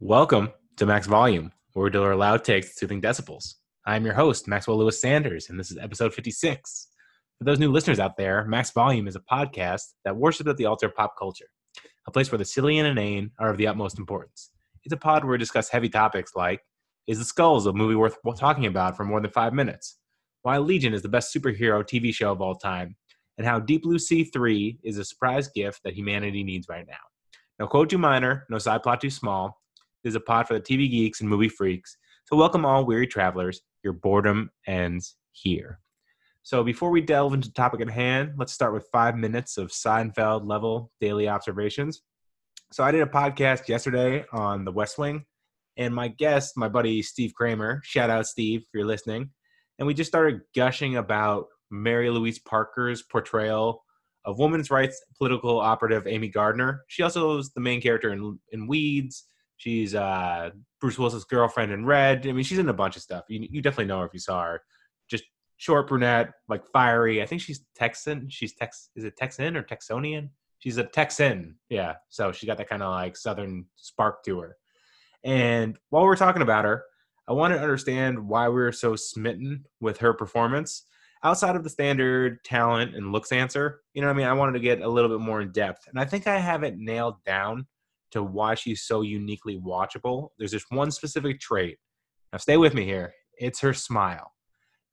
Welcome to Max Volume, where we deliver loud takes to soothing decibels. I'm your host, Maxwell Lewis Sanders, and this is episode 56. For those new listeners out there, Max Volume is a podcast that worships at the altar of pop culture, a place where the silly and inane are of the utmost importance. It's a pod where we discuss heavy topics like Is the Skulls a movie worth talking about for more than five minutes? Why Legion is the best superhero TV show of all time, and how Deep Blue Sea 3 is a surprise gift that humanity needs right now. No quote too minor, no side plot too small, is a pod for the TV geeks and movie freaks. So, welcome all weary travelers. Your boredom ends here. So, before we delve into the topic at hand, let's start with five minutes of Seinfeld level daily observations. So, I did a podcast yesterday on The West Wing, and my guest, my buddy Steve Kramer, shout out Steve if you're listening, and we just started gushing about Mary Louise Parker's portrayal of women's rights political operative Amy Gardner. She also is the main character in, in Weeds She's uh, Bruce Willis's girlfriend in Red. I mean, she's in a bunch of stuff. You, you definitely know her if you saw her. Just short brunette, like fiery. I think she's Texan. She's Tex. Is it Texan or Texonian? She's a Texan. Yeah. So she got that kind of like Southern spark to her. And while we're talking about her, I want to understand why we are so smitten with her performance outside of the standard talent and looks answer. You know what I mean? I wanted to get a little bit more in depth. And I think I have it nailed down to why she's so uniquely watchable. There's just one specific trait. Now, stay with me here. It's her smile.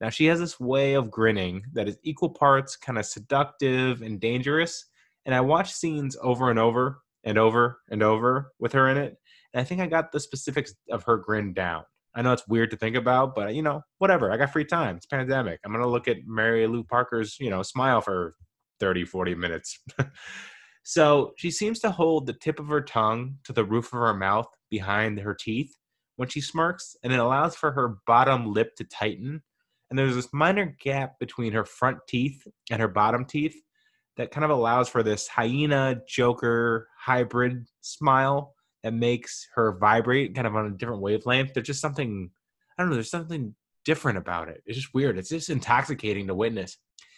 Now, she has this way of grinning that is equal parts kind of seductive and dangerous. And I watch scenes over and over and over and over with her in it. And I think I got the specifics of her grin down. I know it's weird to think about, but you know, whatever. I got free time. It's pandemic. I'm going to look at Mary Lou Parker's, you know, smile for 30, 40 minutes. So she seems to hold the tip of her tongue to the roof of her mouth behind her teeth when she smirks, and it allows for her bottom lip to tighten. And there's this minor gap between her front teeth and her bottom teeth that kind of allows for this hyena joker hybrid smile that makes her vibrate kind of on a different wavelength. There's just something, I don't know, there's something different about it. It's just weird. It's just intoxicating to witness,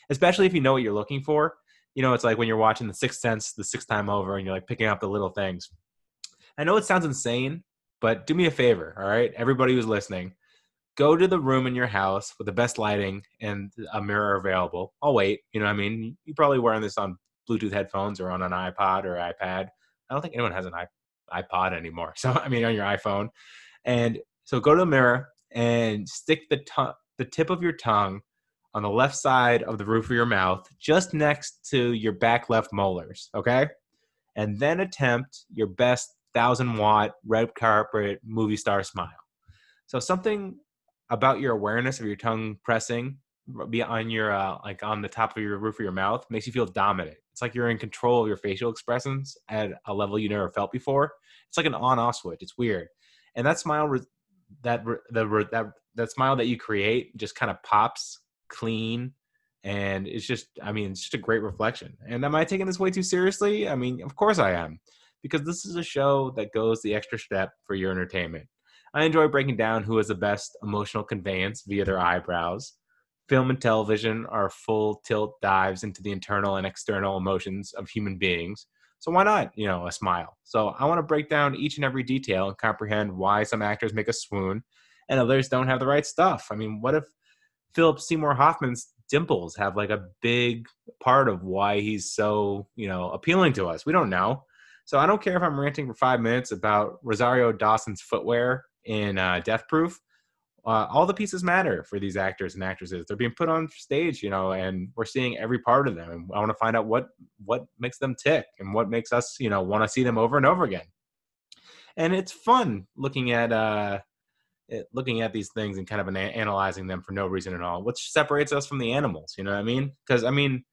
especially if you know what you're looking for you know, it's like when you're watching The Sixth Sense the sixth time over and you're like picking up the little things. I know it sounds insane, but do me a favor, all right? Everybody who's listening, go to the room in your house with the best lighting and a mirror available. I'll wait. You know what I mean? You're probably wearing this on Bluetooth headphones or on an iPod or iPad. I don't think anyone has an iPod anymore. So, I mean, on your iPhone. And so go to the mirror and stick the, t- the tip of your tongue on the left side of the roof of your mouth, just next to your back left molars, okay? And then attempt your best thousand watt red carpet movie star smile. So something about your awareness of your tongue pressing be on your uh, like on the top of your roof of your mouth makes you feel dominant. It's like you're in control of your facial expressions at a level you never felt before. It's like an on-off switch. It's weird, and that smile, that the that that smile that you create just kind of pops clean and it's just i mean it's just a great reflection. And am i taking this way too seriously? I mean of course i am because this is a show that goes the extra step for your entertainment. I enjoy breaking down who has the best emotional conveyance via their eyebrows. Film and television are full tilt dives into the internal and external emotions of human beings. So why not you know a smile? So i want to break down each and every detail and comprehend why some actors make a swoon and others don't have the right stuff. I mean what if Philip Seymour Hoffman's dimples have like a big part of why he's so, you know, appealing to us. We don't know. So I don't care if I'm ranting for five minutes about Rosario Dawson's footwear in uh, Death Proof. Uh, all the pieces matter for these actors and actresses. They're being put on stage, you know, and we're seeing every part of them. And I want to find out what what makes them tick and what makes us, you know, want to see them over and over again. And it's fun looking at uh, Eh, looking at these things and kind of analyzing them for no reason at all, which separates us from the animals. You know what I mean? Because I mean,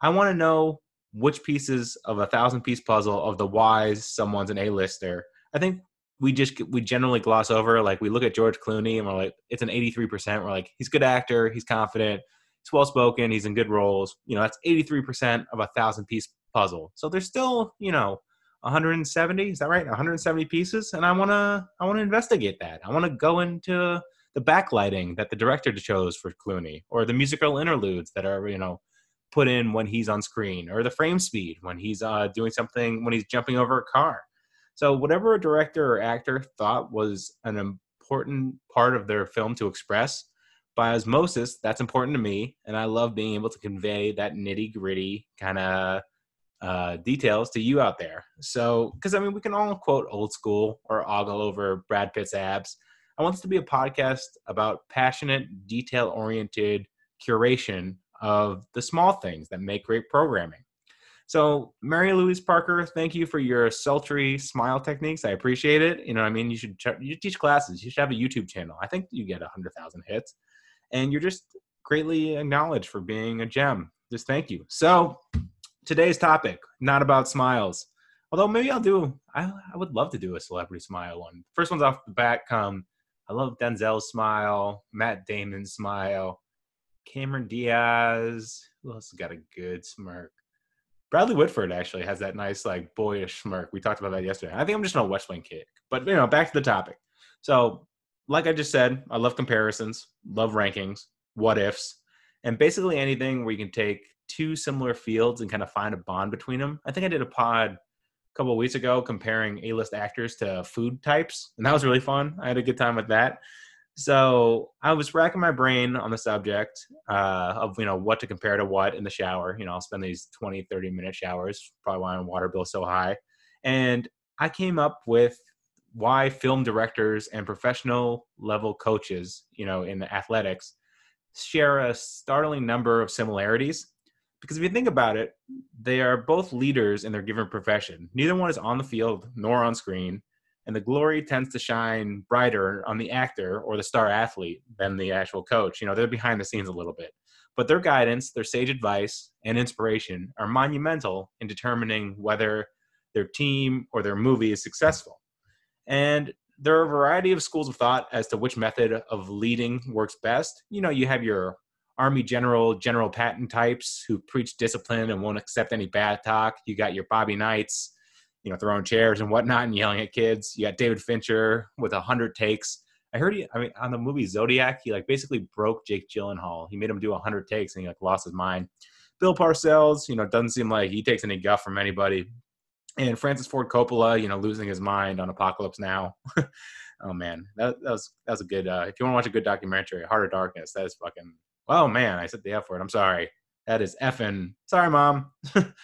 I want to know which pieces of a thousand piece puzzle of the whys someone's an A-lister. I think we just we generally gloss over like we look at George Clooney and we're like it's an 83%. We're like he's a good actor, he's confident, he's well spoken, he's in good roles. You know, that's 83% of a thousand piece puzzle. So there's still, you know, 170 is that right? 170 pieces? And i want to i want to investigate that. I want to go into the backlighting that the director chose for clooney or the musical interludes that are you know put in when he's on screen or the frame speed when he's uh, doing something when he's jumping over a car. So, whatever a director or actor thought was an important part of their film to express, by osmosis, that's important to me. And I love being able to convey that nitty gritty kind of uh, details to you out there. So, because I mean, we can all quote old school or ogle over Brad Pitt's abs. I want this to be a podcast about passionate, detail oriented curation of the small things that make great programming. So, Mary Louise Parker, thank you for your sultry smile techniques. I appreciate it. You know, I mean, you should you teach classes. You should have a YouTube channel. I think you get hundred thousand hits, and you're just greatly acknowledged for being a gem. Just thank you. So, today's topic not about smiles, although maybe I'll do. I, I would love to do a celebrity smile one. First ones off the bat come. I love Denzel's smile, Matt Damon's smile, Cameron Diaz. Who else has got a good smirk? Bradley Whitford actually has that nice, like, boyish smirk. We talked about that yesterday. I think I'm just on a West Wing kick. But, you know, back to the topic. So, like I just said, I love comparisons, love rankings, what ifs, and basically anything where you can take two similar fields and kind of find a bond between them. I think I did a pod a couple weeks ago comparing A-list actors to food types, and that was really fun. I had a good time with that. So I was racking my brain on the subject uh, of you know what to compare to what in the shower. You know, I'll spend these 20, 30 minute showers, probably why my water bill so high. And I came up with why film directors and professional level coaches, you know, in the athletics, share a startling number of similarities. Because if you think about it, they are both leaders in their given profession. Neither one is on the field nor on screen and the glory tends to shine brighter on the actor or the star athlete than the actual coach. You know, they're behind the scenes a little bit. But their guidance, their sage advice, and inspiration are monumental in determining whether their team or their movie is successful. And there are a variety of schools of thought as to which method of leading works best. You know, you have your Army General, General Patton types who preach discipline and won't accept any bad talk. You got your Bobby Knights, you know, throwing chairs and whatnot and yelling at kids. You got David Fincher with a hundred takes. I heard he, I mean, on the movie Zodiac, he like basically broke Jake Gyllenhaal. He made him do a hundred takes and he like lost his mind. Bill Parcells, you know, doesn't seem like he takes any guff from anybody. And Francis Ford Coppola, you know, losing his mind on Apocalypse Now. oh man, that, that was that was a good. Uh, if you want to watch a good documentary, Heart of Darkness, that is fucking. Oh man, I said the F word. I'm sorry. That is effing. Sorry, mom.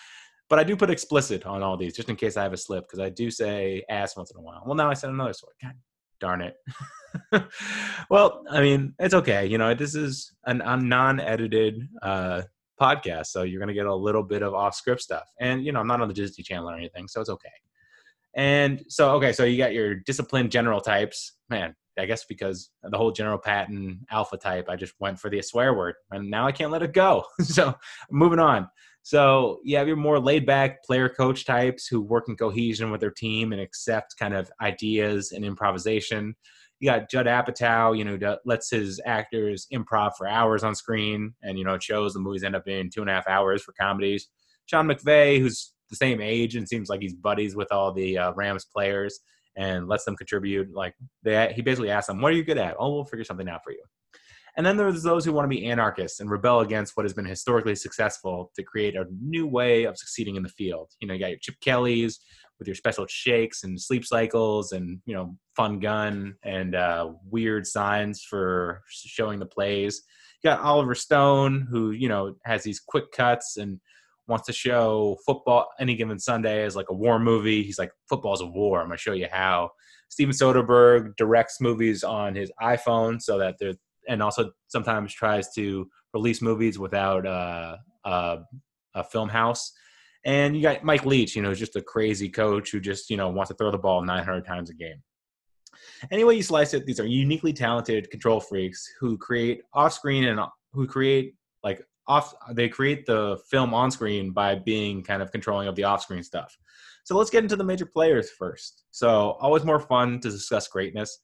But I do put explicit on all these just in case I have a slip because I do say ass once in a while. Well, now I said another sort. God darn it. well, I mean, it's okay. You know, this is an, a non-edited uh, podcast, so you're going to get a little bit of off-script stuff. And you know, I'm not on the Disney Channel or anything, so it's okay. And so, okay, so you got your disciplined general types. Man, I guess because the whole General Patton alpha type, I just went for the swear word, and now I can't let it go. so, moving on. So you have your more laid back player coach types who work in cohesion with their team and accept kind of ideas and improvisation. You got Judd Apatow, you know, lets his actors improv for hours on screen, and you know, shows the movies end up being two and a half hours for comedies. Sean McVay, who's the same age and seems like he's buddies with all the uh, Rams players and lets them contribute. Like they, he basically asks them, "What are you good at? Oh, we'll figure something out for you." And then there's those who want to be anarchists and rebel against what has been historically successful to create a new way of succeeding in the field. You know, you got your Chip Kellys with your special shakes and sleep cycles and, you know, fun gun and uh, weird signs for showing the plays. You got Oliver Stone, who, you know, has these quick cuts and wants to show football any given Sunday as like a war movie. He's like, football's a war. I'm to show you how. Steven Soderbergh directs movies on his iPhone so that they're and also sometimes tries to release movies without uh, a film house. And you got Mike Leach, you know, just a crazy coach who just you know wants to throw the ball 900 times a game. Anyway, you slice it, these are uniquely talented control freaks who create off screen and who create like off. They create the film on screen by being kind of controlling of the off screen stuff. So let's get into the major players first. So always more fun to discuss greatness.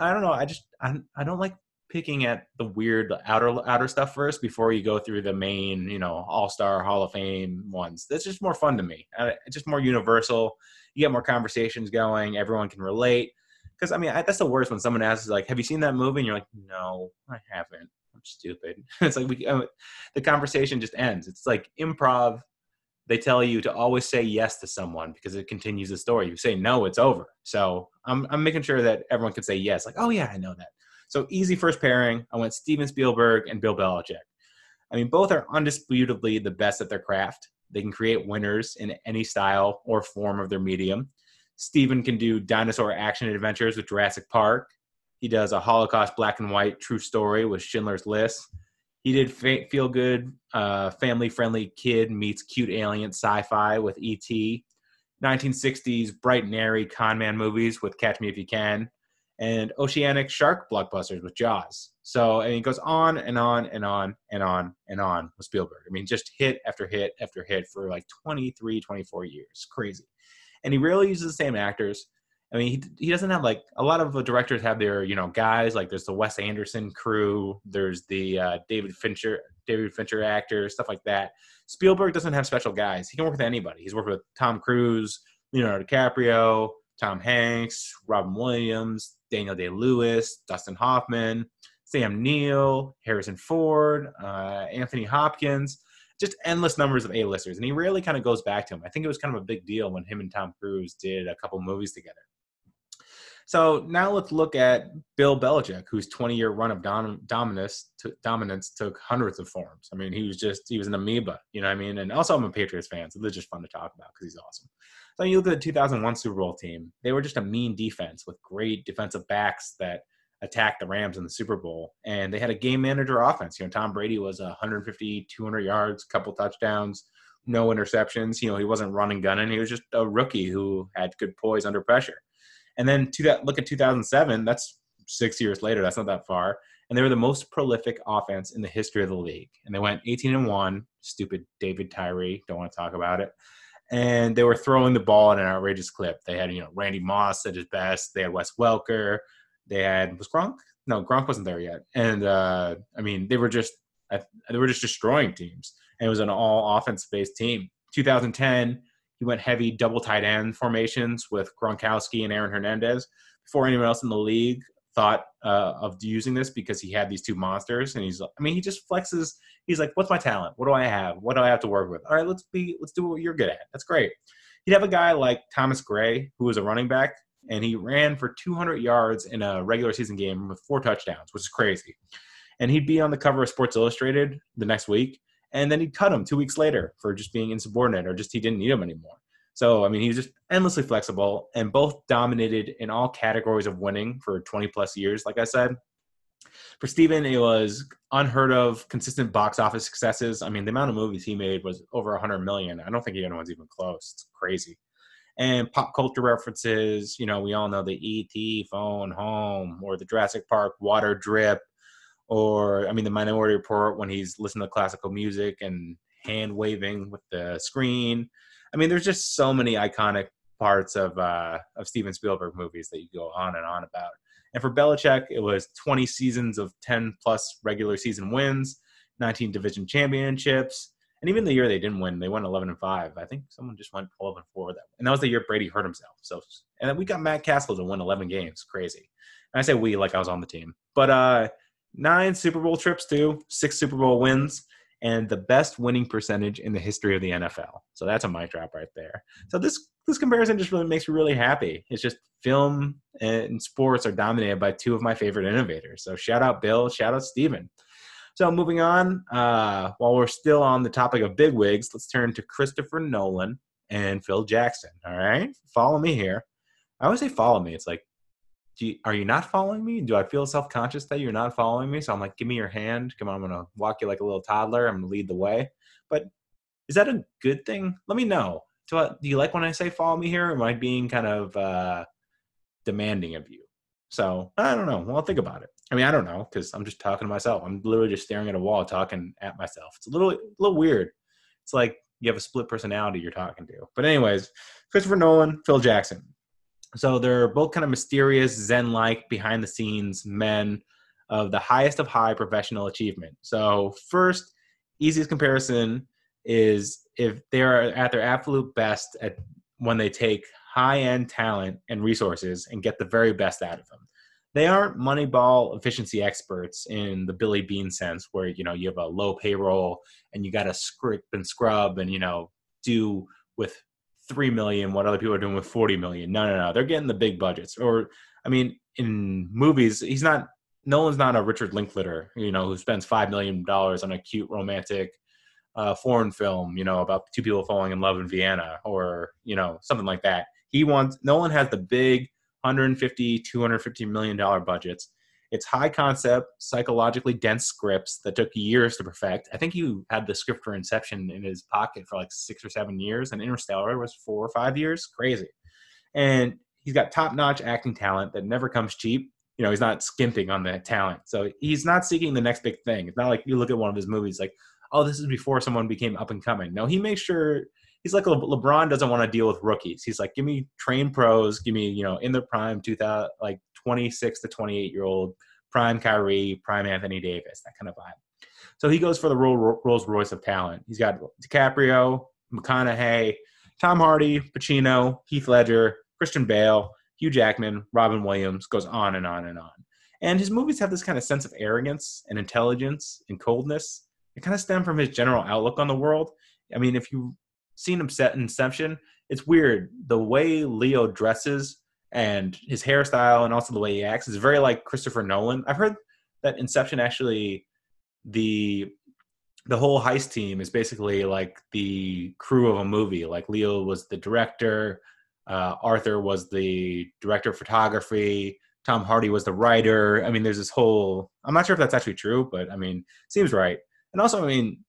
I don't know. I just I, I don't like picking at the weird outer outer stuff first before you go through the main, you know, All Star Hall of Fame ones. That's just more fun to me. It's just more universal. You get more conversations going. Everyone can relate. Because I mean, I, that's the worst when someone asks, like, "Have you seen that movie?" And you're like, "No, I haven't. I'm stupid." it's like we, uh, the conversation just ends. It's like improv. they tell you to always say yes to someone because it continues the story. You say no, it's over. So I'm I'm making sure that everyone can say yes, like, oh yeah, I know that. So easy first pairing. I went Steven Spielberg and Bill Belichick. I mean, both are undisputably the best at their craft. They can create winners in any style or form of their medium. Steven can do dinosaur action adventures with Jurassic Park. He does a Holocaust black and white true story with Schindler's List. He did fa- feel good, uh, family friendly kid meets cute alien sci fi with E.T., 1960s bright and airy con man movies with Catch Me If You Can, and oceanic shark blockbusters with Jaws. So, I mean, goes on and on and on and on and on with Spielberg. I mean, just hit after hit after hit for like 23, 24 years. Crazy. And he rarely uses the same actors. I mean, he, he doesn't have like a lot of the directors have their you know guys like there's the Wes Anderson crew, there's the uh, David Fincher David Fincher actors, stuff like that. Spielberg doesn't have special guys. He can work with anybody. He's worked with Tom Cruise, Leonardo DiCaprio, Tom Hanks, Robin Williams, Daniel Day Lewis, Dustin Hoffman, Sam Neill, Harrison Ford, uh, Anthony Hopkins just endless numbers of A-listers, and he rarely kind of goes back to him. I think it was kind of a big deal when him and Tom Cruise did a couple movies together. So now let's look at Bill Belichick, whose 20-year run of dom- dominance, t- dominance took hundreds of forms. I mean, he was just he was an amoeba, you know what I mean? And also, I'm a Patriots fan, so they're just fun to talk about because he's awesome. So you look at the 2001 Super Bowl team; they were just a mean defense with great defensive backs that attacked the Rams in the Super Bowl, and they had a game manager offense. You know, Tom Brady was 150, 200 yards, couple touchdowns, no interceptions. You know, he wasn't running gunning; he was just a rookie who had good poise under pressure. And then to that, look at 2007. That's six years later. That's not that far. And they were the most prolific offense in the history of the league. And they went 18 and one. Stupid David Tyree. Don't want to talk about it. And they were throwing the ball at an outrageous clip. They had, you know, Randy Moss at his best. They had Wes Welker. They had was Gronk. No, Gronk wasn't there yet. And uh, I mean, they were just they were just destroying teams. And it was an all offense based team. 2010, he went heavy double tight end formations with Gronkowski and Aaron Hernandez before anyone else in the league thought uh, of using this because he had these two monsters. And he's, I mean, he just flexes. He's like, "What's my talent? What do I have? What do I have to work with? All right, let's be, let's do what you're good at. That's great." He'd have a guy like Thomas Gray, who was a running back, and he ran for 200 yards in a regular season game with four touchdowns, which is crazy. And he'd be on the cover of Sports Illustrated the next week and then he'd cut him two weeks later for just being insubordinate or just he didn't need him anymore. So I mean, he was just endlessly flexible, and both dominated in all categories of winning for 20 plus years. Like I said, for Steven, it was unheard of, consistent box office successes. I mean, the amount of movies he made was over 100 million. I don't think anyone's even close. It's crazy. And pop culture references, you know, we all know the ET phone home or the Jurassic Park water drip or I mean the Minority Report when he's listening to classical music and hand waving with the screen. I mean, there's just so many iconic parts of uh, of Steven Spielberg movies that you go on and on about. And for Belichick, it was 20 seasons of 10 plus regular season wins, 19 division championships, and even the year they didn't win, they went 11 and five. I think someone just went 12 and four that, and that was the year Brady hurt himself. So, and then we got Matt Cassel to win 11 games, crazy. And I say we like I was on the team, but uh, nine Super Bowl trips too, six Super Bowl wins, and the best winning percentage in the history of the NFL. So that's a mic drop right there. So this this comparison just really makes me really happy. It's just film and sports are dominated by two of my favorite innovators. So shout out Bill, shout out Steven. So moving on, uh, while we're still on the topic of bigwigs, let's turn to Christopher Nolan and Phil Jackson. All right, follow me here. I always say follow me. It's like you, are you not following me? Do I feel self conscious that you're not following me? So I'm like, give me your hand. Come on, I'm gonna walk you like a little toddler. I'm gonna lead the way. But is that a good thing? Let me know. Do, I, do you like when I say follow me here? am I being kind of uh, demanding of you? So I don't know. Well, think about it. I mean, I don't know because I'm just talking to myself. I'm literally just staring at a wall, talking at myself. It's a little, a little weird. It's like you have a split personality you're talking to. But anyways, Christopher Nolan, Phil Jackson. So they're both kind of mysterious, Zen like, behind the scenes men of the highest of high professional achievement. So, first, easiest comparison is if they're at their absolute best at when they take high end talent and resources and get the very best out of them. They aren't moneyball efficiency experts in the Billy Beane sense, where you know you have a low payroll and you got to script and scrub and you know do with three million what other people are doing with forty million. No, no, no. They're getting the big budgets. Or I mean, in movies, he's not. Nolan's not a Richard Linklater, you know, who spends five million dollars on a cute romantic uh, foreign film, you know, about two people falling in love in Vienna, or you know, something like that. He wants. Nolan has the big 150, 250 million dollar budgets it's high concept, psychologically dense scripts that took years to perfect. I think you had the script for Inception in his pocket for like six or seven years, and Interstellar was four or five years. Crazy. And he's got top notch acting talent that never comes cheap. You know, he's not skimping on that talent. So he's not seeking the next big thing. It's not like you look at one of his movies like, oh, this is before someone became up and coming. No, he makes sure he's like Le- LeBron doesn't want to deal with rookies. He's like, give me trained pros, give me, you know, in their prime, 2000, like 26 to 28 year old prime Kyrie, prime Anthony Davis, that kind of vibe. So he goes for the Rolls Royce of talent. He's got DiCaprio, McConaughey, Tom Hardy, Pacino, Heath Ledger, Christian Bale, Hugh Jackman, Robin Williams, goes on and on and on. And his movies have this kind of sense of arrogance and intelligence and coldness. It kind of stem from his general outlook on the world. I mean, if you've seen Inception, it's weird. The way Leo dresses and his hairstyle and also the way he acts is very like Christopher Nolan. I've heard that Inception actually the the whole heist team is basically like the crew of a movie. Like Leo was the director, uh, Arthur was the director of photography, Tom Hardy was the writer. I mean, there's this whole. I'm not sure if that's actually true, but I mean, seems right. And also, I mean,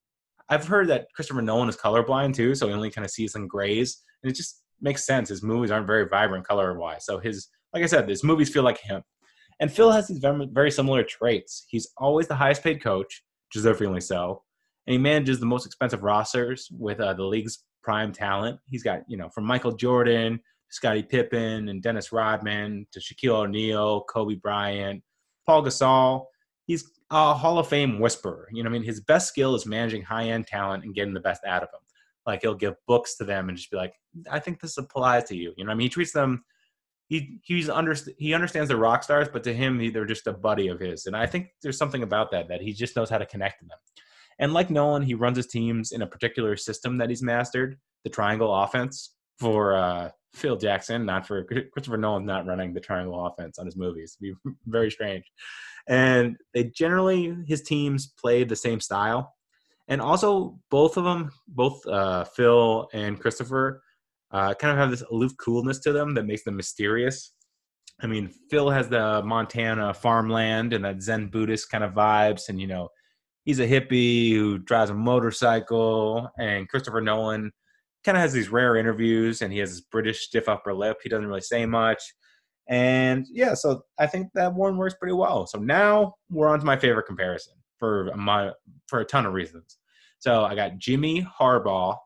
I've heard that Christopher Nolan is colorblind too, so he only kind of sees in grays, and it just makes sense. His movies aren't very vibrant color wise. So his, like I said, his movies feel like him. And Phil has these very, similar traits. He's always the highest paid coach, deservingly so. And he manages the most expensive rosters with uh, the league's prime talent. He's got, you know, from Michael Jordan, Scottie Pippen, and Dennis Rodman to Shaquille O'Neal, Kobe Bryant, Paul Gasol. He's a Hall of Fame whisperer. You know, I mean, his best skill is managing high end talent and getting the best out of them. Like he'll give books to them and just be like, I think this applies to you. You know, I mean, he treats them. He he's under he understands the rock stars, but to him, they're just a buddy of his. And I think there's something about that that he just knows how to connect to them. And like Nolan, he runs his teams in a particular system that he's mastered, the triangle offense for uh, Phil Jackson, not for Christopher Nolan, not running the triangle offense on his movies. It'd be very strange. And they generally his teams play the same style and also both of them, both uh, Phil and Christopher, uh, kind of have this aloof coolness to them that makes them mysterious. I mean, Phil has the Montana farmland and that Zen Buddhist kind of vibes, and you know, he's a hippie who drives a motorcycle. And Christopher Nolan kind of has these rare interviews, and he has this British stiff upper lip. He doesn't really say much. And yeah, so I think that one works pretty well. So now we're on to my favorite comparison for my for a ton of reasons. So I got Jimmy Harbaugh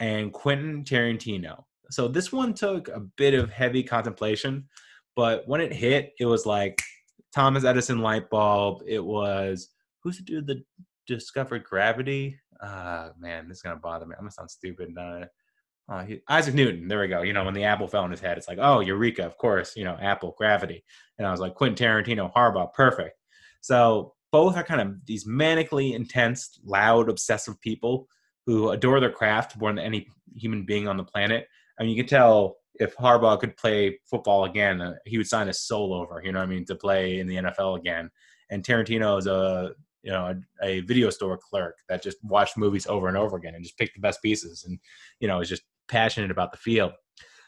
and Quentin Tarantino. So this one took a bit of heavy contemplation, but when it hit, it was like Thomas Edison light bulb. It was who's the dude that discovered gravity? Uh man, this is gonna bother me. I'm gonna sound stupid. Uh, uh, he, Isaac Newton. There we go. You know, when the apple fell on his head, it's like, oh, Eureka! Of course, you know, apple gravity. And I was like, Quentin Tarantino, Harbaugh, perfect. So both are kind of these manically intense, loud, obsessive people who adore their craft more than any human being on the planet. I mean, you can tell if Harbaugh could play football again, uh, he would sign his soul over. You know what I mean? To play in the NFL again. And Tarantino is a you know a, a, video store clerk that just watched movies over and over again and just picked the best pieces, and you know is just passionate about the field.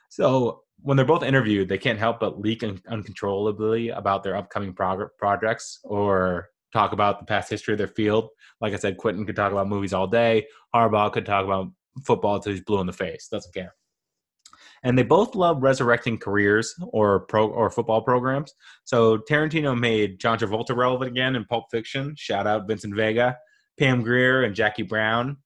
So when they're both interviewed, they can't help but leak un- uncontrollably about their upcoming prog- projects or talk about the past history of their field. Like I said, Quentin could talk about movies all day. Harbaugh could talk about football until he's blue in the face. Doesn't care. And they both love resurrecting careers or pro or football programs. So Tarantino made John Travolta relevant again in Pulp Fiction. Shout out Vincent Vega, Pam Grier and Jackie Brown,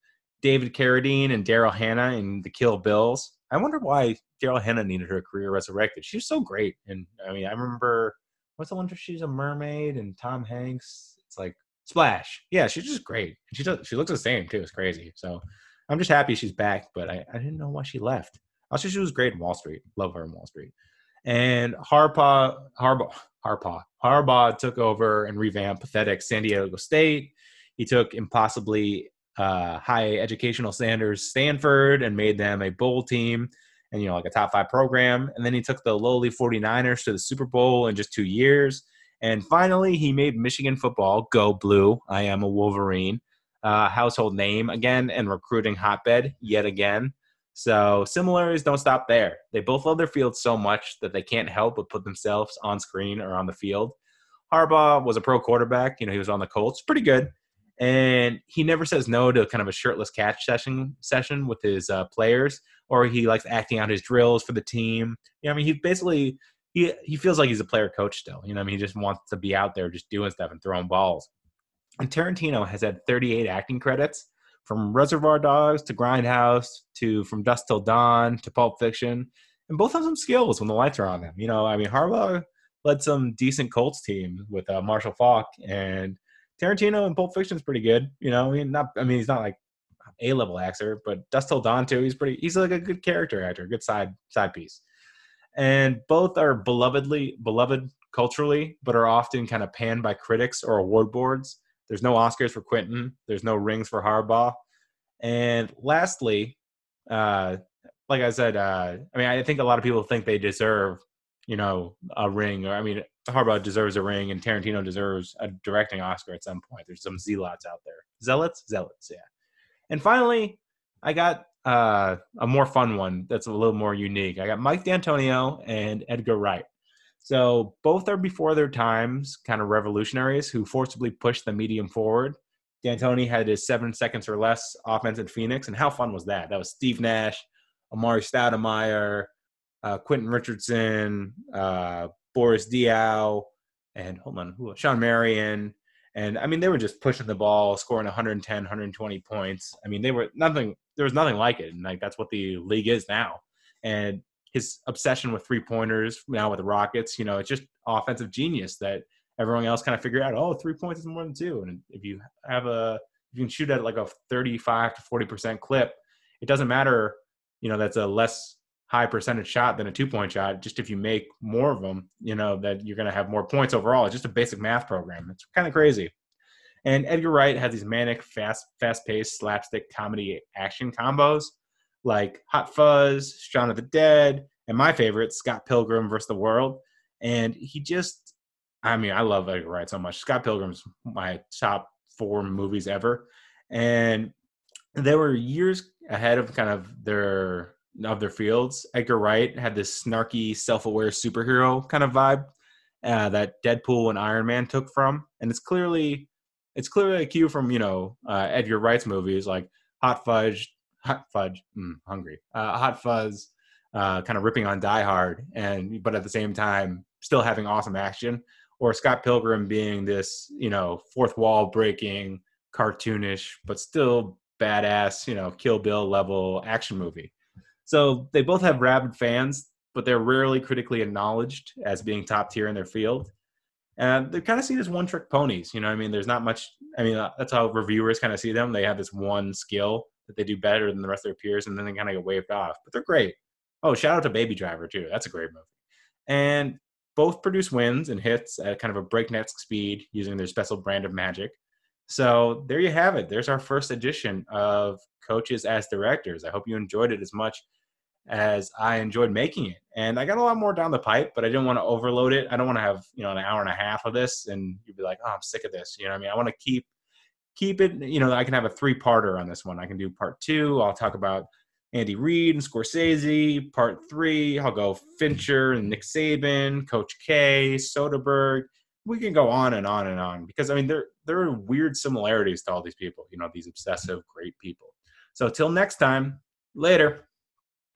David Carradine and Daryl Hannah in The Kill Bills. I wonder why Daryl Hannah needed her career resurrected. She was so great, and I mean, I remember what's the one where she's a mermaid and Tom Hanks it's like Splash. Yeah, she's just great. She does. She looks the same too. It's crazy. So I'm just happy she's back. But I, I didn't know why she left. Also, she was great in Wall Street. Love her in Wall Street. And Harbaugh, Harbaugh, Harbaugh, Harbaugh took over and revamped pathetic San Diego State. He took impossibly uh, high educational standards Stanford and made them a bowl team and, you know, like a top five program. And then he took the lowly 49ers to the Super Bowl in just two years. And finally, he made Michigan football go blue. I am a Wolverine. Uh, household name again and recruiting hotbed yet again. So similarities don't stop there. They both love their field so much that they can't help but put themselves on screen or on the field. Harbaugh was a pro quarterback. You know, he was on the Colts, pretty good, and he never says no to kind of a shirtless catch session session with his uh, players, or he likes acting out his drills for the team. You know, I mean, he basically he he feels like he's a player coach still. You know, I mean, he just wants to be out there just doing stuff and throwing balls. And Tarantino has had 38 acting credits from Reservoir Dogs to Grindhouse to From Dusk Till Dawn to Pulp Fiction, and both have some skills when the lights are on them. You know, I mean, Harbaugh led some decent Colts teams with uh, Marshall Faulk, and Tarantino in Pulp Fiction is pretty good. You know, I mean, not I mean, he's not like a level actor, but Dusk Till Dawn too. He's pretty. He's like a good character actor, good side side piece. And both are belovedly beloved culturally, but are often kind of panned by critics or award boards. There's no Oscars for Quentin. There's no rings for Harbaugh. And lastly, uh, like I said, uh, I mean, I think a lot of people think they deserve, you know, a ring. Or I mean, Harbaugh deserves a ring, and Tarantino deserves a directing Oscar at some point. There's some zealots out there, zealots, zealots, yeah. And finally, I got uh, a more fun one that's a little more unique. I got Mike D'Antonio and Edgar Wright. So both are before their times, kind of revolutionaries who forcibly pushed the medium forward. D'Antoni had his seven seconds or less offense in Phoenix, and how fun was that? That was Steve Nash, Amar'e Stoudemire, uh, Quentin Richardson, uh, Boris Diaw, and hold on, who, Shawn Marion. And I mean, they were just pushing the ball, scoring 110, 120 points. I mean, they were nothing. There was nothing like it, and like that's what the league is now. And his obsession with three pointers now with the Rockets, you know, it's just offensive genius that everyone else kind of figured out, oh, three points is more than two. And if you have a, if you can shoot at like a 35 to 40% clip, it doesn't matter, you know, that's a less high percentage shot than a two point shot. Just if you make more of them, you know, that you're going to have more points overall. It's just a basic math program. It's kind of crazy. And Edgar Wright has these manic, fast, fast paced slapstick comedy action combos like Hot Fuzz, Shaun of the Dead, and my favorite, Scott Pilgrim versus the World. And he just, I mean, I love Edgar Wright so much. Scott Pilgrim's my top four movies ever. And they were years ahead of kind of their of their fields. Edgar Wright had this snarky, self-aware superhero kind of vibe uh, that Deadpool and Iron Man took from, and it's clearly it's clearly a cue from you know uh, Edgar Wright's movies like Hot Fudge, hot fudge, mm, hungry, uh, hot fuzz, uh, kind of ripping on Die Hard, and but at the same time still having awesome action. Or Scott Pilgrim being this, you know, fourth wall breaking, cartoonish, but still badass, you know, Kill Bill level action movie. So they both have rabid fans, but they're rarely critically acknowledged as being top tier in their field. And they're kind of seen as one trick ponies. You know, what I mean, there's not much. I mean, uh, that's how reviewers kind of see them. They have this one skill that they do better than the rest of their peers, and then they kind of get waved off. But they're great. Oh, shout out to Baby Driver too. That's a great movie. And both produce wins and hits at kind of a breakneck speed using their special brand of magic. So there you have it. There's our first edition of Coaches as Directors. I hope you enjoyed it as much as I enjoyed making it. And I got a lot more down the pipe, but I didn't want to overload it. I don't want to have, you know, an hour and a half of this and you'd be like, oh, I'm sick of this. You know I mean? I want to keep keep it, you know, I can have a three parter on this one. I can do part two. I'll talk about Andy Reid and Scorsese. Part three, I'll go Fincher and Nick Saban, Coach K, Soderbergh. We can go on and on and on because I mean there there are weird similarities to all these people, you know, these obsessive great people. So till next time, later.